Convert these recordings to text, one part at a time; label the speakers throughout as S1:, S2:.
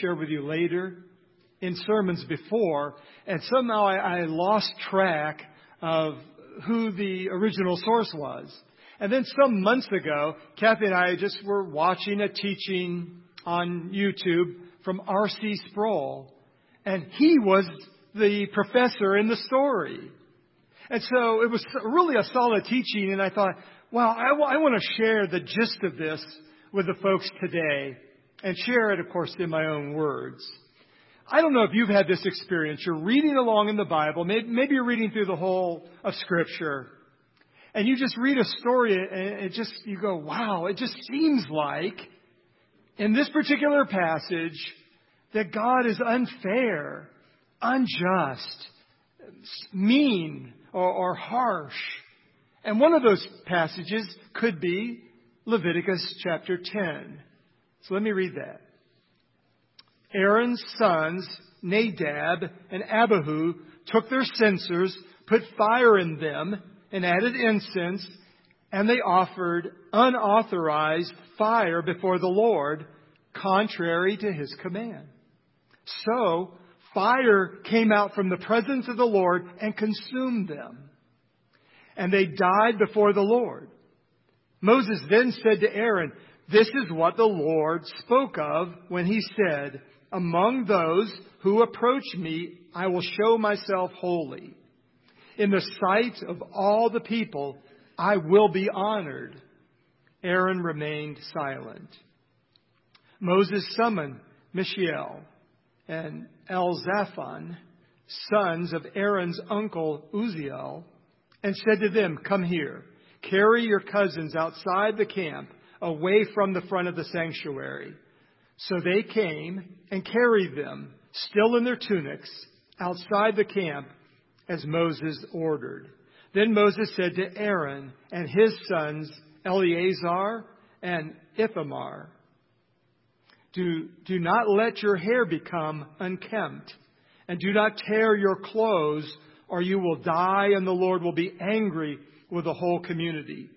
S1: share with you later in sermons before, and somehow I, I lost track of who the original source was. And then some months ago, Kathy and I just were watching a teaching on YouTube from R.C. Sproul, and he was the professor in the story. And so it was really a solid teaching, and I thought, wow, I, w- I want to share the gist of this with the folks today, and share it, of course, in my own words. I don't know if you've had this experience. You're reading along in the Bible, maybe, you're reading through the whole of Scripture, and you just read a story, and it just, you go, wow, it just seems like in this particular passage that God is unfair, unjust, mean, or, or harsh. And one of those passages could be Leviticus chapter 10. So let me read that. Aaron's sons, Nadab and Abihu, took their censers, put fire in them, and added incense, and they offered unauthorized fire before the Lord, contrary to his command. So, fire came out from the presence of the Lord and consumed them. And they died before the Lord. Moses then said to Aaron, This is what the Lord spoke of when he said, Among those who approach me, I will show myself holy. In the sight of all the people, I will be honored. Aaron remained silent. Moses summoned Mishael and Elzaphan, sons of Aaron's uncle Uzziel, and said to them, Come here, carry your cousins outside the camp, away from the front of the sanctuary. So they came and carried them, still in their tunics, outside the camp, as Moses ordered. Then Moses said to Aaron and his sons, Eleazar and Ithamar, do, do not let your hair become unkempt, and do not tear your clothes, or you will die, and the Lord will be angry with the whole community.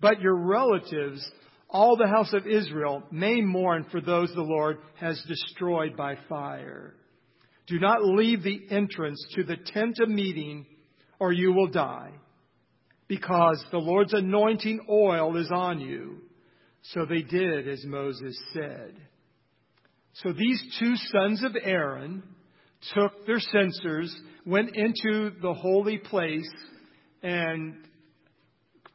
S1: But your relatives, all the house of Israel, may mourn for those the Lord has destroyed by fire. Do not leave the entrance to the tent of meeting, or you will die, because the Lord's anointing oil is on you. So they did as Moses said. So these two sons of Aaron took their censers, went into the holy place, and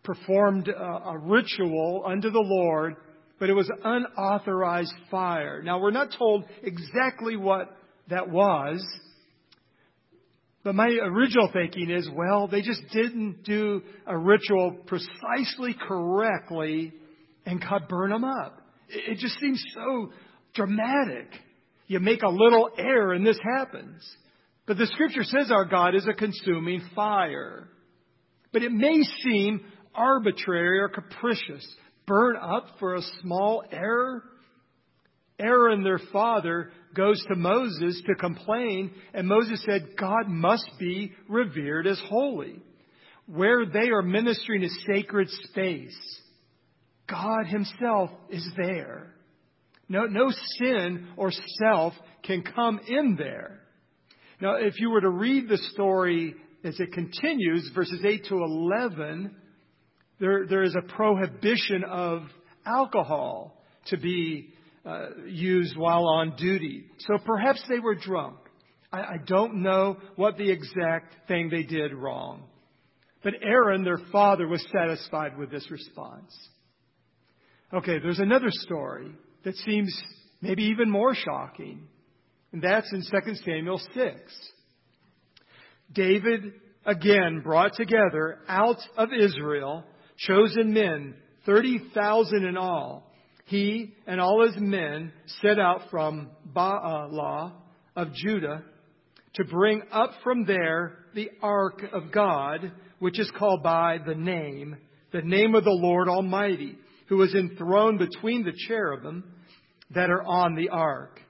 S1: performed a, ritual unto the Lord, but it was unauthorized fire. Now, we're not told exactly what that was, but my original thinking is, well, they just didn't do a ritual precisely correctly and God burned them up. It just seems so dramatic. You make a little error and this happens. But the scripture says our God is a consuming fire. But it may seem arbitrary or capricious. Burn up for a small error? Aaron, their father, goes to Moses to complain, and Moses said, God must be revered as holy. Where they are ministering a sacred space, God Himself is there. No, no sin or self can come in there. Now, if you were to read the story as it continues, verses 8 to 11, there, there is a prohibition of alcohol to be uh, used while on duty. So perhaps they were drunk. I, I don't know what the exact thing they did wrong. But Aaron, their father, was satisfied with this response. Okay, there's another story that seems maybe even more shocking. And that's in 2 Samuel 6. David again brought together out of Israel chosen men, 30,000 in all. He and all his men set out from Baalah of Judah to bring up from there the ark of God, which is called by the name, the name of the Lord Almighty, who is enthroned between the cherubim that are on the ark.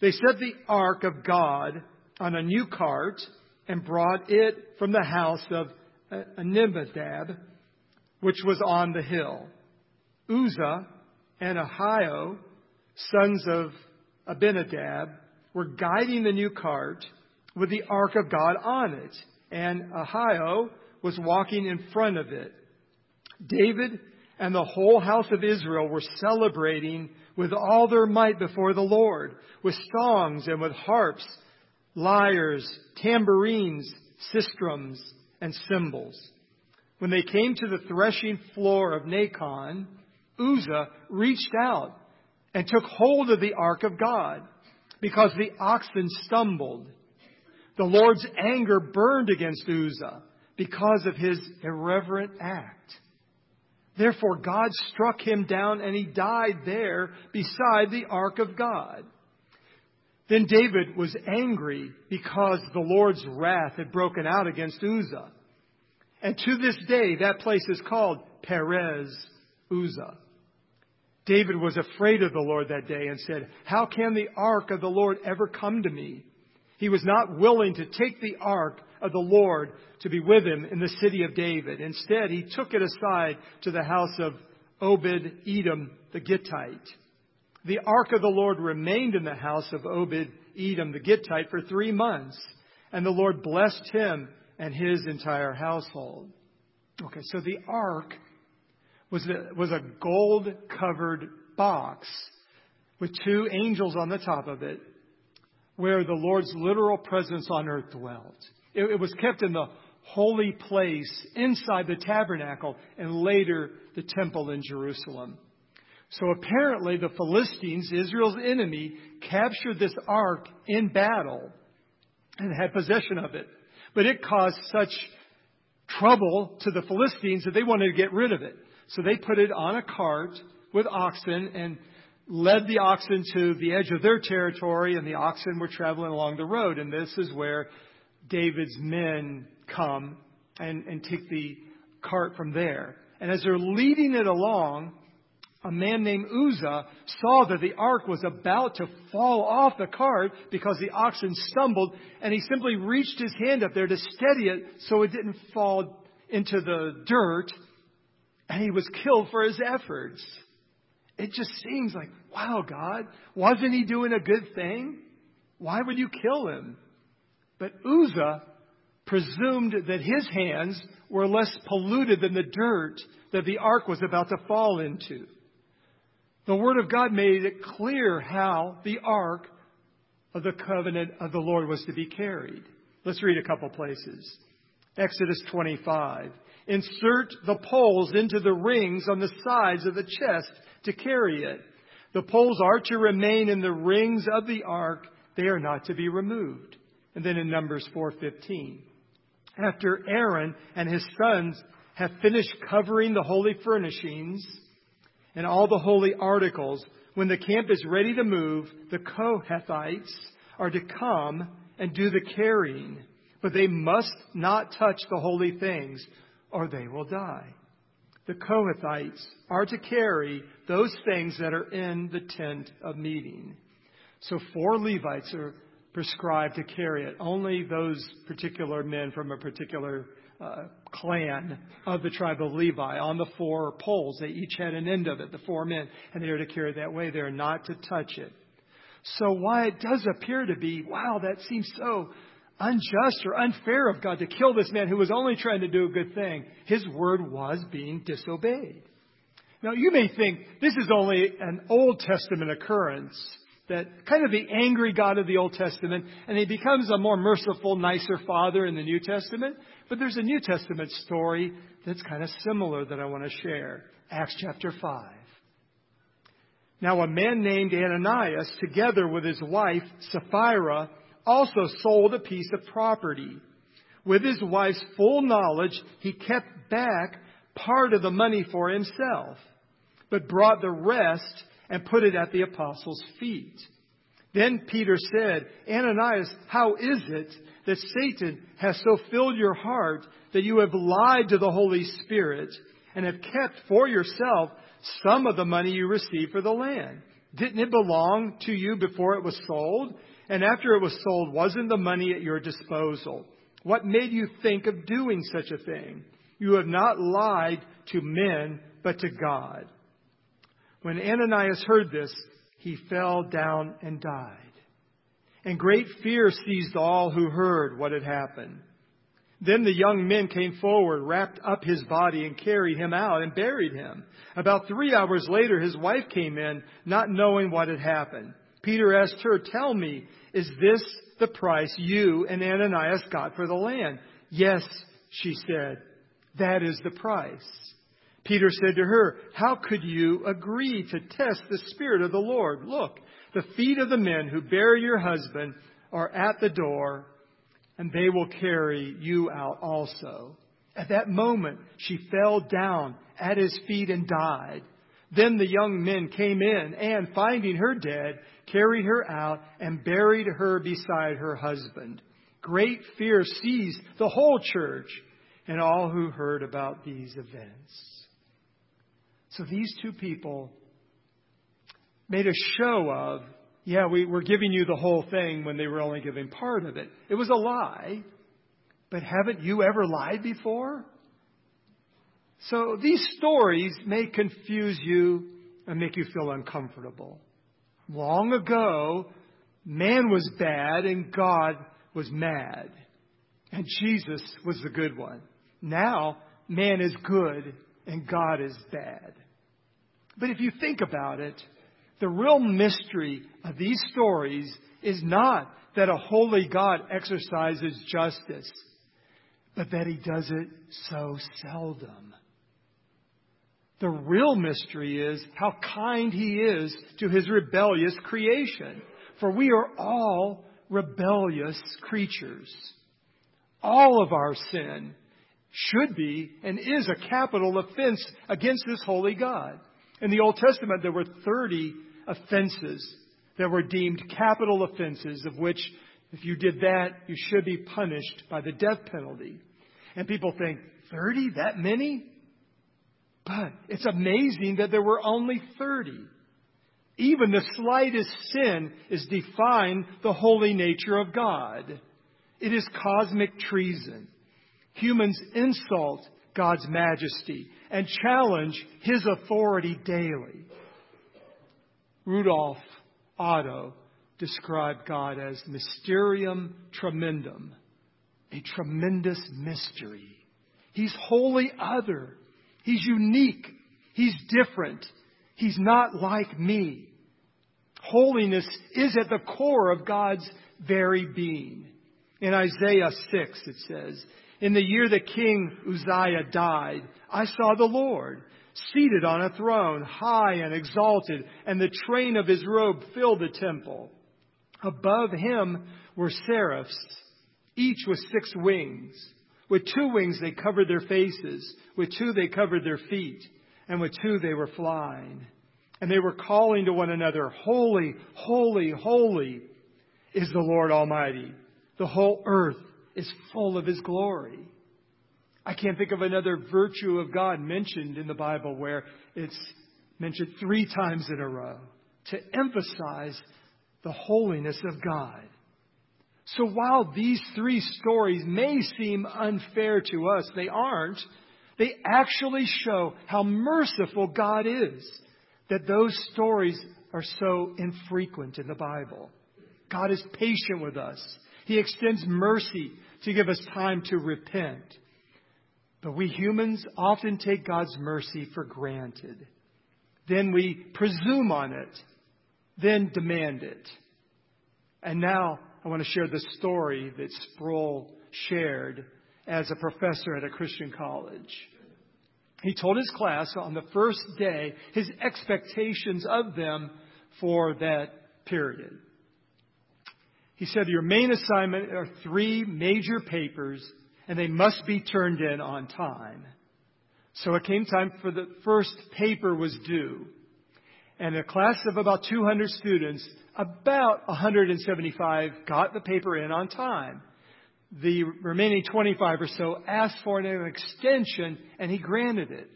S1: They set the ark of God on a new cart and brought it from the house of Abinadab, which was on the hill. Uzzah and Ahio, sons of Abinadab were guiding the new cart with the ark of God on it, and Ahio was walking in front of it. David and the whole house of Israel were celebrating with all their might before the Lord, with songs and with harps, lyres, tambourines, sistrums, and cymbals. When they came to the threshing floor of Nacon, Uzzah reached out and took hold of the ark of God because the oxen stumbled. The Lord's anger burned against Uzzah because of his irreverent act. Therefore, God struck him down and he died there beside the ark of God. Then David was angry because the Lord's wrath had broken out against Uzzah. And to this day, that place is called Perez Uzzah. David was afraid of the Lord that day and said, How can the ark of the Lord ever come to me? He was not willing to take the ark of the Lord to be with him in the city of David. Instead, he took it aside to the house of Obed Edom the Gittite. The ark of the Lord remained in the house of Obed Edom the Gittite for three months, and the Lord blessed him and his entire household. Okay, so the ark was a, was a gold covered box with two angels on the top of it where the Lord's literal presence on earth dwelt. It, it was kept in the holy place inside the tabernacle and later the temple in Jerusalem. So apparently the Philistines, Israel's enemy, captured this ark in battle and had possession of it. But it caused such trouble to the Philistines that they wanted to get rid of it. So they put it on a cart with oxen and led the oxen to the edge of their territory, and the oxen were traveling along the road. And this is where David's men come and, and take the cart from there. And as they're leading it along, a man named Uzzah saw that the ark was about to fall off the cart because the oxen stumbled, and he simply reached his hand up there to steady it so it didn't fall into the dirt, and he was killed for his efforts. It just seems like, wow, God, wasn't he doing a good thing? Why would you kill him? But Uzzah presumed that his hands were less polluted than the dirt that the ark was about to fall into. The Word of God made it clear how the ark of the covenant of the Lord was to be carried. Let's read a couple places. Exodus 25. Insert the poles into the rings on the sides of the chest to carry it. The poles are to remain in the rings of the ark. They are not to be removed. And then in Numbers 4:15, after Aaron and his sons have finished covering the holy furnishings and all the holy articles, when the camp is ready to move, the Kohathites are to come and do the carrying, but they must not touch the holy things, or they will die. The Kohathites are to carry those things that are in the tent of meeting. So four Levites are prescribed to carry it. Only those particular men from a particular Uh, clan of the tribe of Levi on the four poles. They each had an end of it, the four men, and they are to carry that way. They are not to touch it. So why it does appear to be, wow, that seems so unjust or unfair of God to kill this man who was only trying to do a good thing. His word was being disobeyed. Now you may think this is only an Old Testament occurrence that kind of the angry God of the Old Testament, and he becomes a more merciful, nicer father in the New Testament. But there's a New Testament story that's kind of similar that I want to share. Acts chapter 5. Now, a man named Ananias, together with his wife Sapphira, also sold a piece of property. With his wife's full knowledge, he kept back part of the money for himself, but brought the rest and put it at the apostles' feet. Then Peter said, Ananias, how is it that Satan has so filled your heart that you have lied to the Holy Spirit and have kept for yourself some of the money you received for the land? Didn't it belong to you before it was sold? And after it was sold, wasn't the money at your disposal? What made you think of doing such a thing? You have not lied to men, but to God. When Ananias heard this, he fell down and died. And great fear seized all who heard what had happened. Then the young men came forward, wrapped up his body, and carried him out and buried him. About three hours later, his wife came in, not knowing what had happened. Peter asked her, Tell me, is this the price you and Ananias got for the land? Yes, she said, that is the price. Peter said to her, How could you agree to test the Spirit of the Lord? Look, the feet of the men who bury your husband are at the door, and they will carry you out also. At that moment, she fell down at his feet and died. Then the young men came in and, finding her dead, carried her out and buried her beside her husband. Great fear seized the whole church and all who heard about these events. So these two people made a show of, yeah, we were giving you the whole thing when they were only giving part of it. It was a lie. But haven't you ever lied before? So these stories may confuse you and make you feel uncomfortable. Long ago, man was bad and God was mad. And Jesus was the good one. Now, man is good and God is bad. But if you think about it, the real mystery of these stories is not that a holy God exercises justice, but that he does it so seldom. The real mystery is how kind he is to his rebellious creation. For we are all rebellious creatures. All of our sin should be and is a capital offense against this holy God. In the Old Testament, there were 30 offenses that were deemed capital offenses, of which, if you did that, you should be punished by the death penalty. And people think, 30? That many? But it's amazing that there were only 30. Even the slightest sin is defying the holy nature of God. It is cosmic treason. Humans insult God's majesty and challenge His authority daily. Rudolf Otto described God as mysterium tremendum, a tremendous mystery. He's wholly other. He's unique. He's different. He's not like me. Holiness is at the core of God's very being. In Isaiah 6, it says, In the year that King Uzziah died, I saw the Lord seated on a throne, high and exalted, and the train of his robe filled the temple. Above him were seraphs, each with six wings. With two wings they covered their faces, with two they covered their feet, and with two they were flying. And they were calling to one another, Holy, holy, holy is the Lord Almighty. The whole earth is full of his glory. I can't think of another virtue of God mentioned in the Bible where it's mentioned three times in a row to emphasize the holiness of God. So while these three stories may seem unfair to us, they aren't. They actually show how merciful God is, that those stories are so infrequent in the Bible. God is patient with us. He extends mercy to give us time to repent. But we humans often take God's mercy for granted. Then we presume on it, then demand it. And now I want to share the story that Sproul shared as a professor at a Christian college. He told his class on the first day his expectations of them for that period. He said, Your main assignment are three major papers and they must be turned in on time. So it came time for the first paper was due. And a class of about 200 students, about 175 got the paper in on time. The remaining 25 or so asked for an extension and he granted it.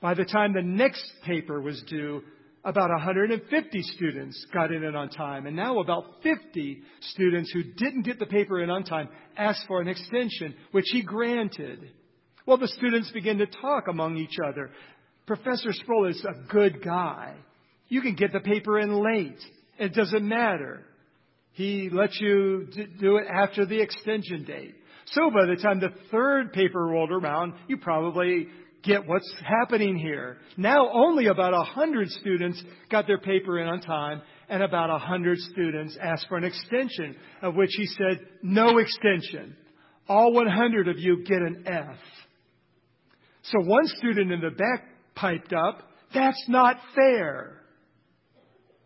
S1: By the time the next paper was due, about 150 students got in it on time, and now about 50 students who didn't get the paper in on time asked for an extension, which he granted. Well, the students began to talk among each other. Professor Sproul is a good guy. You can get the paper in late. It doesn't matter. He lets you do it after the extension date. So by the time the third paper rolled around, you probably get what's happening here. Now only about a hundred students got their paper in on time and about a hundred students asked for an extension of which he said, no extension. All 100 of you get an F. So one student in the back piped up, that's not fair.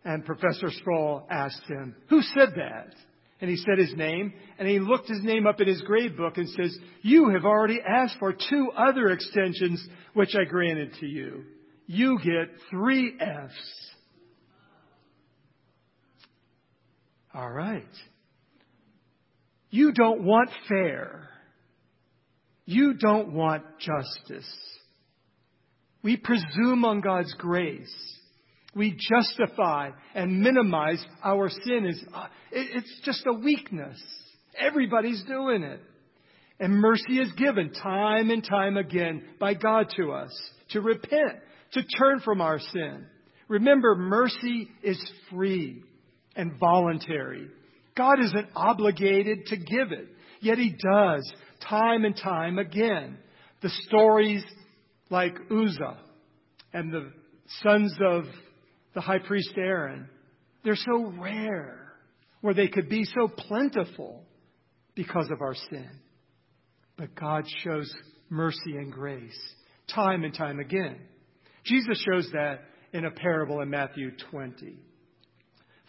S1: And Professor Sproul asked him, Who said that? And he said his name, and he looked his name up in his grade book and says, You have already asked for two other extensions, which I granted to you. You get three Fs. All right. You don't want fair. You don't want justice. We presume on God's grace we justify and minimize our sin is uh, it's just a weakness. Everybody's doing it. And mercy is given time and time again by God to us to repent, to turn from our sin. Remember, mercy is free and voluntary. God isn't obligated to give it, yet He does time and time again. The stories like Uzzah and the sons of the high priest Aaron, they're so rare, where they could be so plentiful because of our sin. But God shows mercy and grace time and time again. Jesus shows that in a parable in Matthew 20.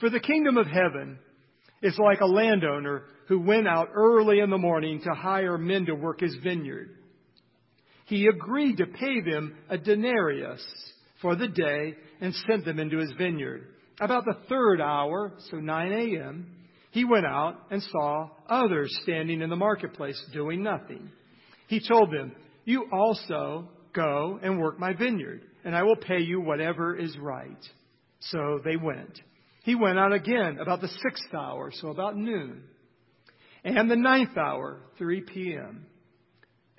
S1: For the kingdom of heaven is like a landowner who went out early in the morning to hire men to work his vineyard. He agreed to pay them a denarius for the day and sent them into his vineyard. About the third hour, so 9 a.m., he went out and saw others standing in the marketplace doing nothing. He told them, You also go and work my vineyard, and I will pay you whatever is right. So they went. He went out again about the sixth hour, so about noon, and the ninth hour, 3 p.m.,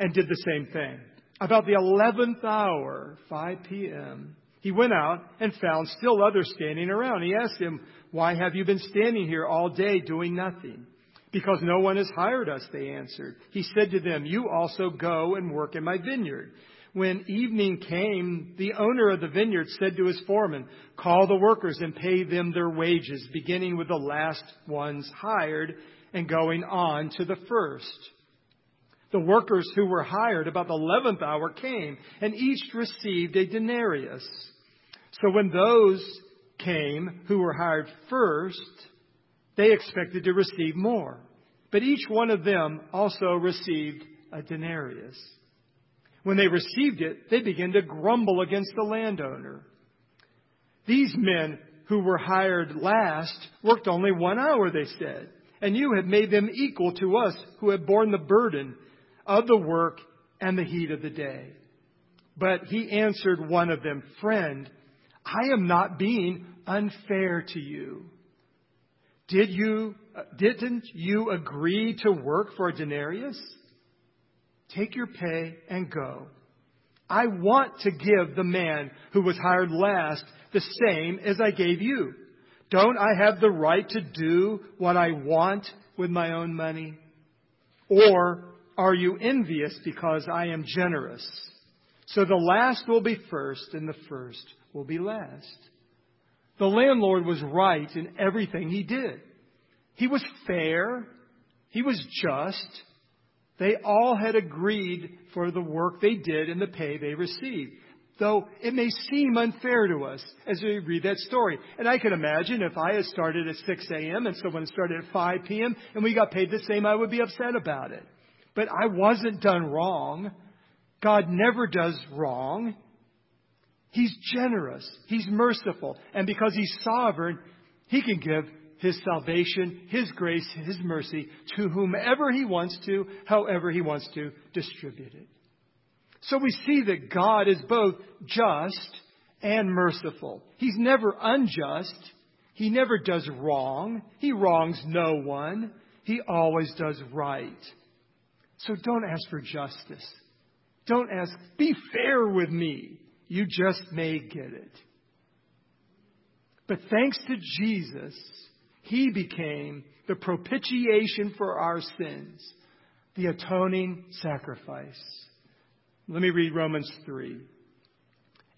S1: and did the same thing. About the eleventh hour, 5 p.m., he went out and found still others standing around. He asked him, Why have you been standing here all day doing nothing? Because no one has hired us, they answered. He said to them, You also go and work in my vineyard. When evening came, the owner of the vineyard said to his foreman, Call the workers and pay them their wages, beginning with the last ones hired and going on to the first. The workers who were hired about the eleventh hour came, and each received a denarius. So when those came who were hired first, they expected to receive more. But each one of them also received a denarius. When they received it, they began to grumble against the landowner. These men who were hired last worked only one hour, they said, and you have made them equal to us who have borne the burden of the work and the heat of the day. But he answered one of them, Friend, I am not being unfair to you. Did you, uh, didn't you agree to work for a denarius? Take your pay and go. I want to give the man who was hired last the same as I gave you. Don't I have the right to do what I want with my own money? Or are you envious because I am generous? So the last will be first and the first will be last. The landlord was right in everything he did. He was fair. He was just. They all had agreed for the work they did and the pay they received. Though it may seem unfair to us as we read that story. And I can imagine if I had started at 6 a.m. and someone started at 5 p.m. and we got paid the same, I would be upset about it but I wasn't done wrong. God never does wrong. He's generous. He's merciful. And because He's sovereign, He can give His salvation, His grace, His mercy to whomever He wants to, however He wants to distribute it. So we see that God is both just and merciful. He's never unjust. He never does wrong. He wrongs no one. He always does right. So don't ask for justice. Don't ask, be fair with me. You just may get it. But thanks to Jesus, He became the propitiation for our sins, the atoning sacrifice. Let me read Romans 3.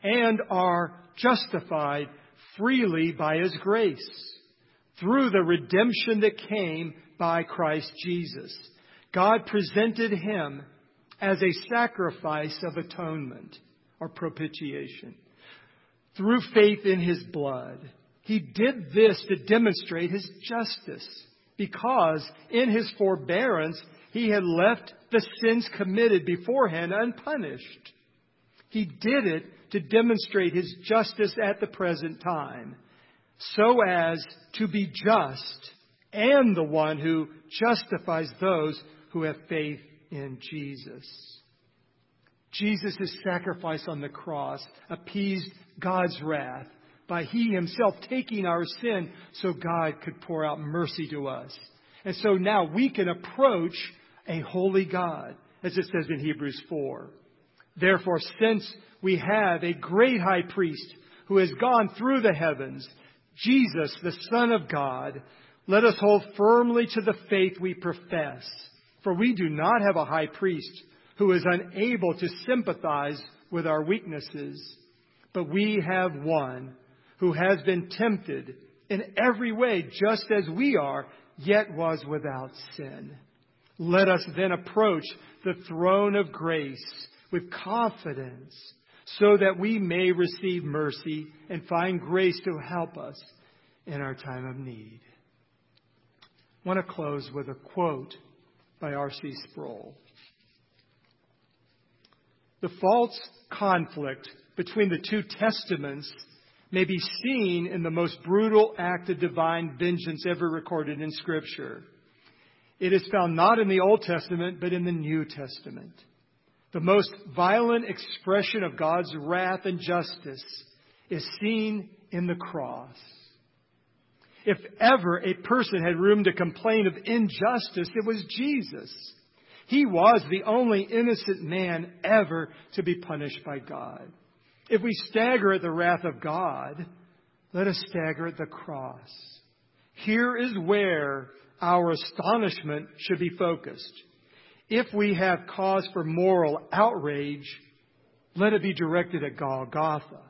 S1: And are justified freely by His grace through the redemption that came by Christ Jesus. God presented Him as a sacrifice of atonement or propitiation through faith in His blood. He did this to demonstrate His justice because in His forbearance He had left the sins committed beforehand unpunished. He did it to demonstrate His justice at the present time so as to be just and the one who justifies those who have faith in Jesus. Jesus' sacrifice on the cross appeased God's wrath by He Himself taking our sin so God could pour out mercy to us. And so now we can approach a holy God, as it says in Hebrews 4. Therefore, since we have a great high priest who has gone through the heavens, Jesus, the Son of God, let us hold firmly to the faith we profess. For we do not have a high priest who is unable to sympathize with our weaknesses, but we have one who has been tempted in every way just as we are, yet was without sin. Let us then approach the throne of grace with confidence so that we may receive mercy and find grace to help us in our time of need. I want to close with a quote by R.C. Sproul. The false conflict between the two testaments may be seen in the most brutal act of divine vengeance ever recorded in Scripture. It is found not in the Old Testament, but in the New Testament. The most violent expression of God's wrath and justice is seen in the cross. If ever a person had room to complain of injustice, it was Jesus. He was the only innocent man ever to be punished by God. If we stagger at the wrath of God, let us stagger at the cross. Here is where our astonishment should be focused. If we have cause for moral outrage, let it be directed at Golgotha.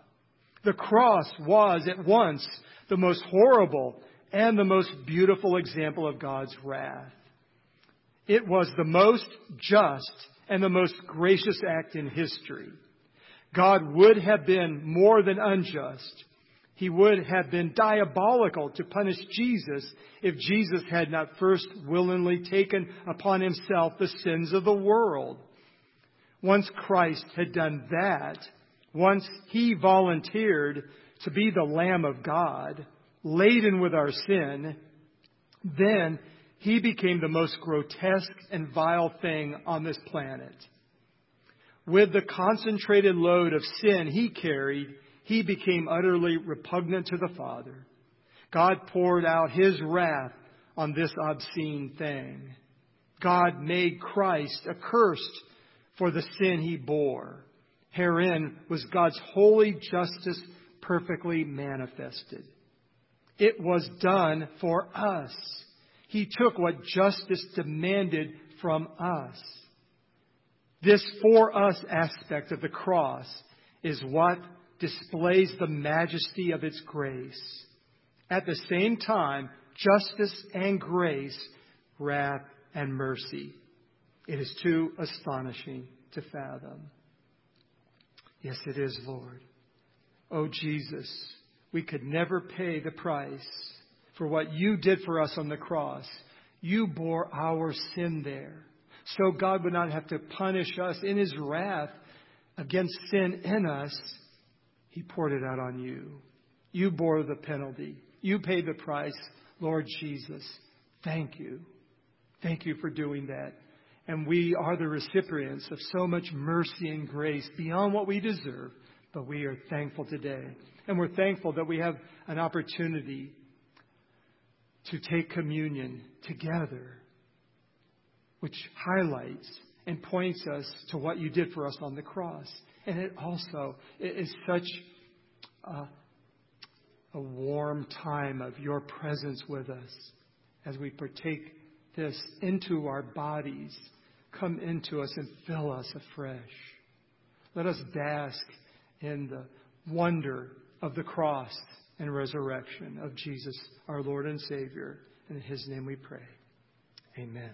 S1: The cross was at once the most horrible and the most beautiful example of God's wrath. It was the most just and the most gracious act in history. God would have been more than unjust. He would have been diabolical to punish Jesus if Jesus had not first willingly taken upon himself the sins of the world. Once Christ had done that, once he volunteered to be the Lamb of God, laden with our sin, then he became the most grotesque and vile thing on this planet. With the concentrated load of sin he carried, he became utterly repugnant to the Father. God poured out his wrath on this obscene thing. God made Christ accursed for the sin he bore. Herein was God's holy justice perfectly manifested. It was done for us. He took what justice demanded from us. This for us aspect of the cross is what displays the majesty of its grace. At the same time, justice and grace, wrath and mercy. It is too astonishing to fathom. Yes, it is, Lord. Oh, Jesus, we could never pay the price for what you did for us on the cross. You bore our sin there. So God would not have to punish us in his wrath against sin in us. He poured it out on you. You bore the penalty. You paid the price. Lord Jesus, thank you. Thank you for doing that. And we are the recipients of so much mercy and grace beyond what we deserve, but we are thankful today. And we're thankful that we have an opportunity to take communion together, which highlights and points us to what you did for us on the cross. And it also is such a, a warm time of your presence with us as we partake this into our bodies. Come into us and fill us afresh. Let us bask in the wonder of the cross and resurrection of Jesus, our Lord and Savior. In His name we pray. Amen.